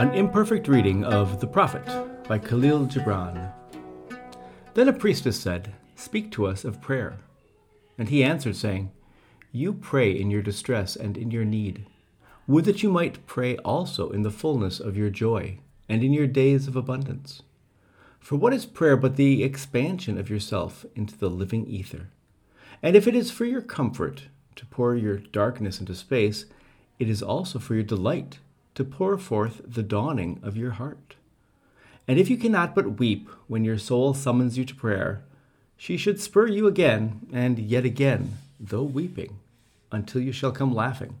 An imperfect reading of The Prophet by Kahlil Gibran. Then a priestess said, Speak to us of prayer. And he answered, saying, You pray in your distress and in your need. Would that you might pray also in the fullness of your joy and in your days of abundance. For what is prayer but the expansion of yourself into the living ether? And if it is for your comfort to pour your darkness into space, it is also for your delight to pour forth the dawning of your heart. And if you cannot but weep when your soul summons you to prayer, she should spur you again and yet again, though weeping, until you shall come laughing.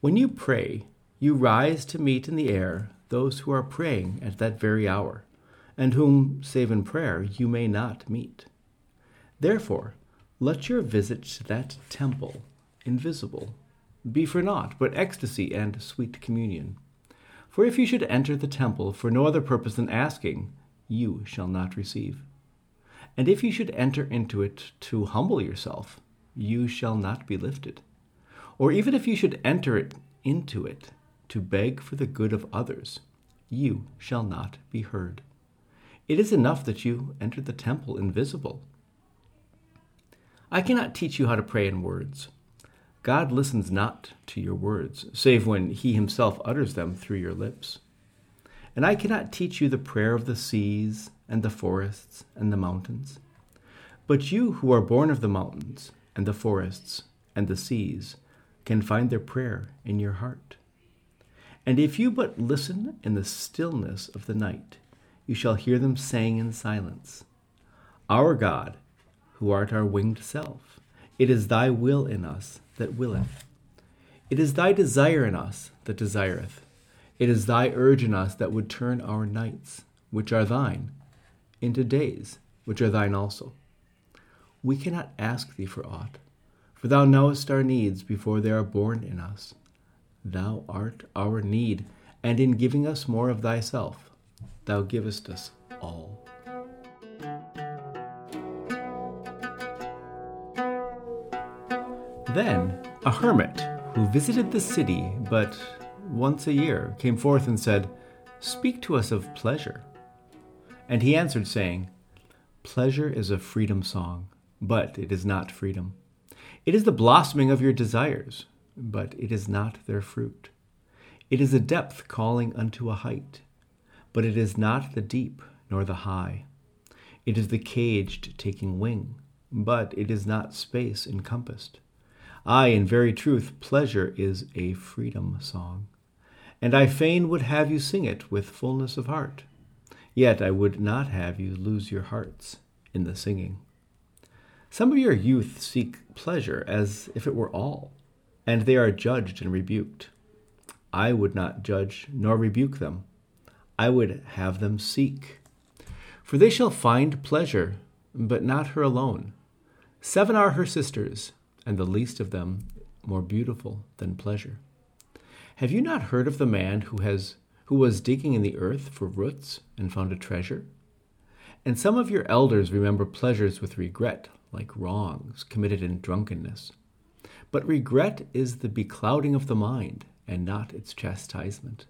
When you pray, you rise to meet in the air those who are praying at that very hour, and whom, save in prayer, you may not meet. Therefore, let your visit to that temple invisible be for naught but ecstasy and sweet communion. For if you should enter the temple for no other purpose than asking, you shall not receive. And if you should enter into it to humble yourself, you shall not be lifted. Or even if you should enter it into it to beg for the good of others, you shall not be heard. It is enough that you enter the temple invisible. I cannot teach you how to pray in words. God listens not to your words, save when he himself utters them through your lips. And I cannot teach you the prayer of the seas and the forests and the mountains. But you who are born of the mountains and the forests and the seas can find their prayer in your heart. And if you but listen in the stillness of the night, you shall hear them saying in silence, Our God, who art our winged self, it is thy will in us that willeth. It is thy desire in us that desireth. It is thy urge in us that would turn our nights, which are thine, into days, which are thine also. We cannot ask thee for aught, for thou knowest our needs before they are born in us. Thou art our need, and in giving us more of thyself, thou givest us all. Then a hermit who visited the city but once a year came forth and said, Speak to us of pleasure. And he answered, saying, Pleasure is a freedom song, but it is not freedom. It is the blossoming of your desires, but it is not their fruit. It is a depth calling unto a height, but it is not the deep nor the high. It is the caged taking wing, but it is not space encompassed. Ay, in very truth, pleasure is a freedom song. And I fain would have you sing it with fullness of heart. Yet I would not have you lose your hearts in the singing. Some of your youth seek pleasure as if it were all, and they are judged and rebuked. I would not judge nor rebuke them. I would have them seek. For they shall find pleasure, but not her alone. Seven are her sisters, and the least of them more beautiful than pleasure. Have you not heard of the man who has who was digging in the earth for roots and found a treasure? And some of your elders remember pleasures with regret, like wrongs committed in drunkenness. But regret is the beclouding of the mind, and not its chastisement.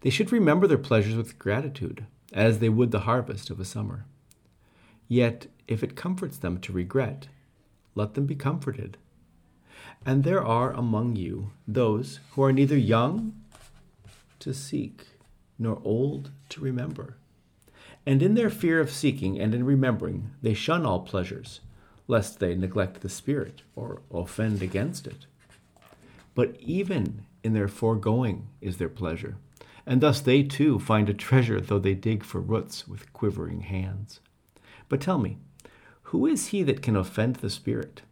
They should remember their pleasures with gratitude, as they would the harvest of a summer. Yet, if it comforts them to regret, let them be comforted. And there are among you those who are neither young to seek nor old to remember. And in their fear of seeking and in remembering, they shun all pleasures, lest they neglect the Spirit or offend against it. But even in their foregoing is their pleasure, and thus they too find a treasure, though they dig for roots with quivering hands. But tell me, who is he that can offend the Spirit?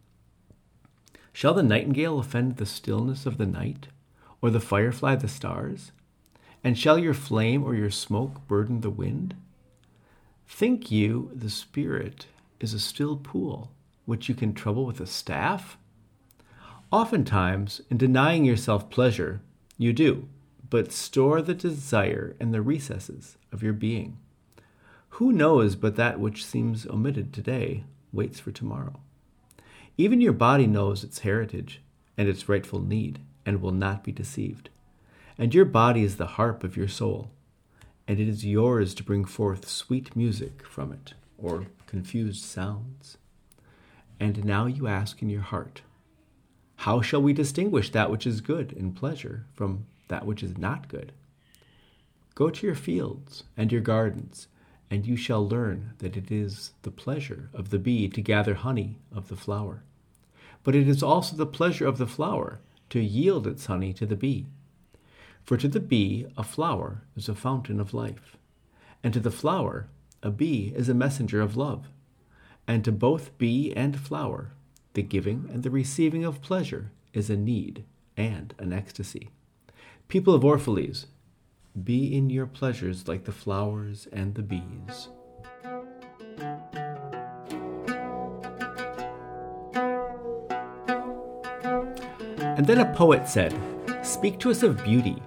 Shall the nightingale offend the stillness of the night, or the firefly the stars? And shall your flame or your smoke burden the wind? Think you the Spirit is a still pool, which you can trouble with a staff? Oftentimes, in denying yourself pleasure, you do, but store the desire in the recesses of your being. Who knows but that which seems omitted today waits for tomorrow? Even your body knows its heritage and its rightful need and will not be deceived. and your body is the harp of your soul, and it is yours to bring forth sweet music from it, or confused sounds. And now you ask in your heart, How shall we distinguish that which is good and pleasure from that which is not good? Go to your fields and your gardens, and you shall learn that it is the pleasure of the bee to gather honey of the flower. But it is also the pleasure of the flower to yield its honey to the bee. For to the bee a flower is a fountain of life, and to the flower a bee is a messenger of love. And to both bee and flower, the giving and the receiving of pleasure is a need and an ecstasy. People of Orphalese, be in your pleasures like the flowers and the bees. And then a poet said, Speak to us of beauty.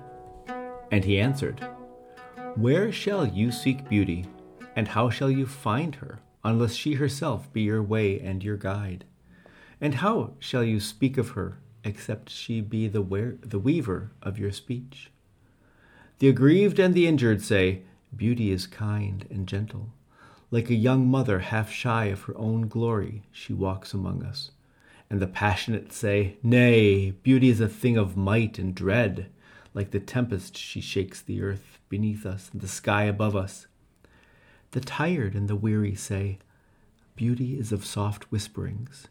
And he answered, Where shall you seek beauty, and how shall you find her, unless she herself be your way and your guide? And how shall you speak of her, except she be the, wear- the weaver of your speech? The aggrieved and the injured say, Beauty is kind and gentle. Like a young mother half shy of her own glory, she walks among us. And the passionate say, Nay, beauty is a thing of might and dread. Like the tempest, she shakes the earth beneath us and the sky above us. The tired and the weary say, Beauty is of soft whisperings.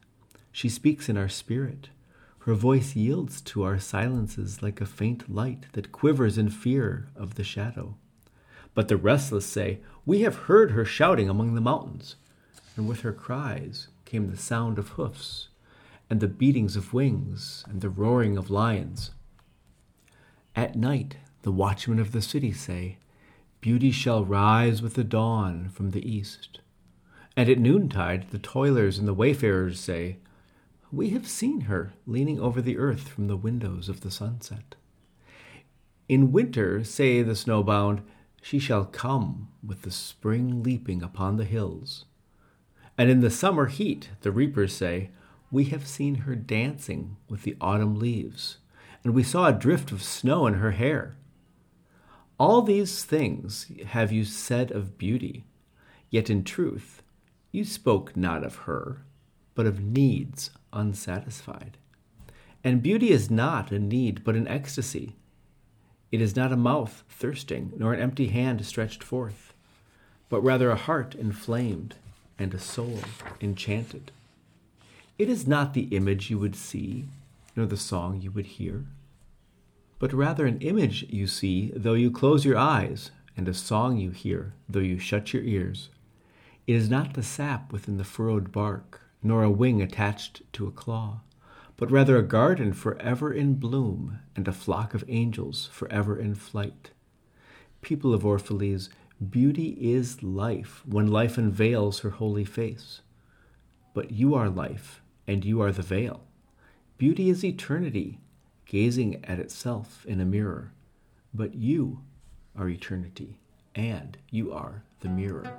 She speaks in our spirit. Her voice yields to our silences like a faint light that quivers in fear of the shadow. But the restless say, We have heard her shouting among the mountains, and with her cries came the sound of hoofs, and the beatings of wings, and the roaring of lions. At night, the watchmen of the city say, Beauty shall rise with the dawn from the east. And at noontide, the toilers and the wayfarers say, we have seen her leaning over the earth from the windows of the sunset. In winter, say the snowbound, she shall come with the spring leaping upon the hills. And in the summer heat, the reapers say, We have seen her dancing with the autumn leaves, and we saw a drift of snow in her hair. All these things have you said of beauty, yet in truth you spoke not of her, but of needs unsatisfied. And beauty is not a need, but an ecstasy. It is not a mouth thirsting, nor an empty hand stretched forth, but rather a heart inflamed and a soul enchanted. It is not the image you would see, nor the song you would hear, but rather an image you see though you close your eyes, and a song you hear though you shut your ears. It is not the sap within the furrowed bark, nor a wing attached to a claw, but rather a garden forever in bloom and a flock of angels forever in flight. People of Orphalese, beauty is life when life unveils her holy face. But you are life, and you are the veil. Beauty is eternity, gazing at itself in a mirror. But you are eternity, and you are the mirror.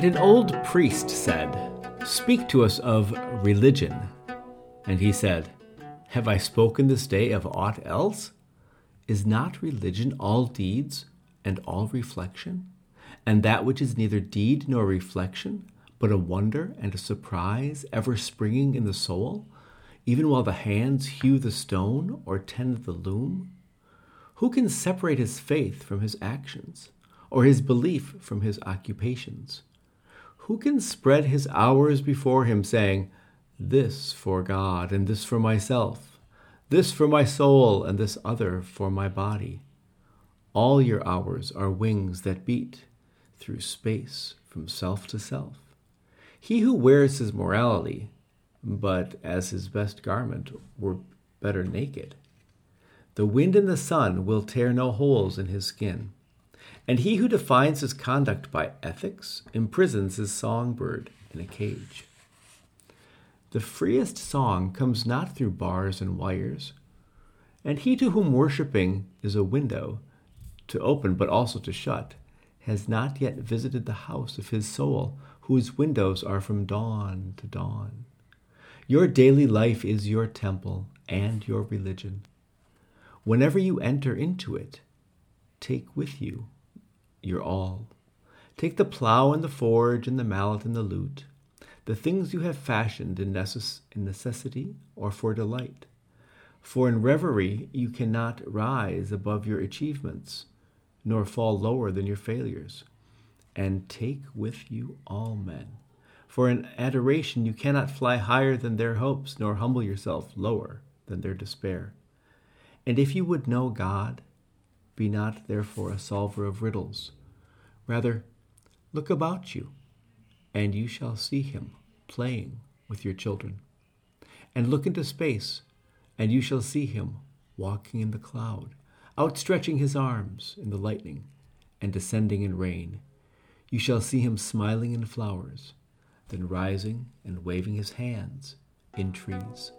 And an old priest said, Speak to us of religion. And he said, Have I spoken this day of aught else? Is not religion all deeds and all reflection? And that which is neither deed nor reflection, but a wonder and a surprise ever springing in the soul, even while the hands hew the stone or tend the loom? Who can separate his faith from his actions, or his belief from his occupations? Who can spread his hours before him, saying, This for God, and this for myself, this for my soul, and this other for my body? All your hours are wings that beat through space from self to self. He who wears his morality, but as his best garment were better naked. The wind and the sun will tear no holes in his skin. And he who defines his conduct by ethics imprisons his songbird in a cage. The freest song comes not through bars and wires, and he to whom worshipping is a window to open but also to shut has not yet visited the house of his soul, whose windows are from dawn to dawn. Your daily life is your temple and your religion. Whenever you enter into it, take with you your all. Take the plough and the forge and the mallet and the lute, the things you have fashioned in, necess- in necessity or for delight. For in reverie you cannot rise above your achievements, nor fall lower than your failures. And take with you all men. For in adoration you cannot fly higher than their hopes, nor humble yourself lower than their despair. And if you would know God, be not therefore a solver of riddles. Rather, look about you, and you shall see him playing with your children. And look into space, and you shall see him walking in the cloud, outstretching his arms in the lightning, and descending in rain. You shall see him smiling in flowers, then rising and waving his hands in trees.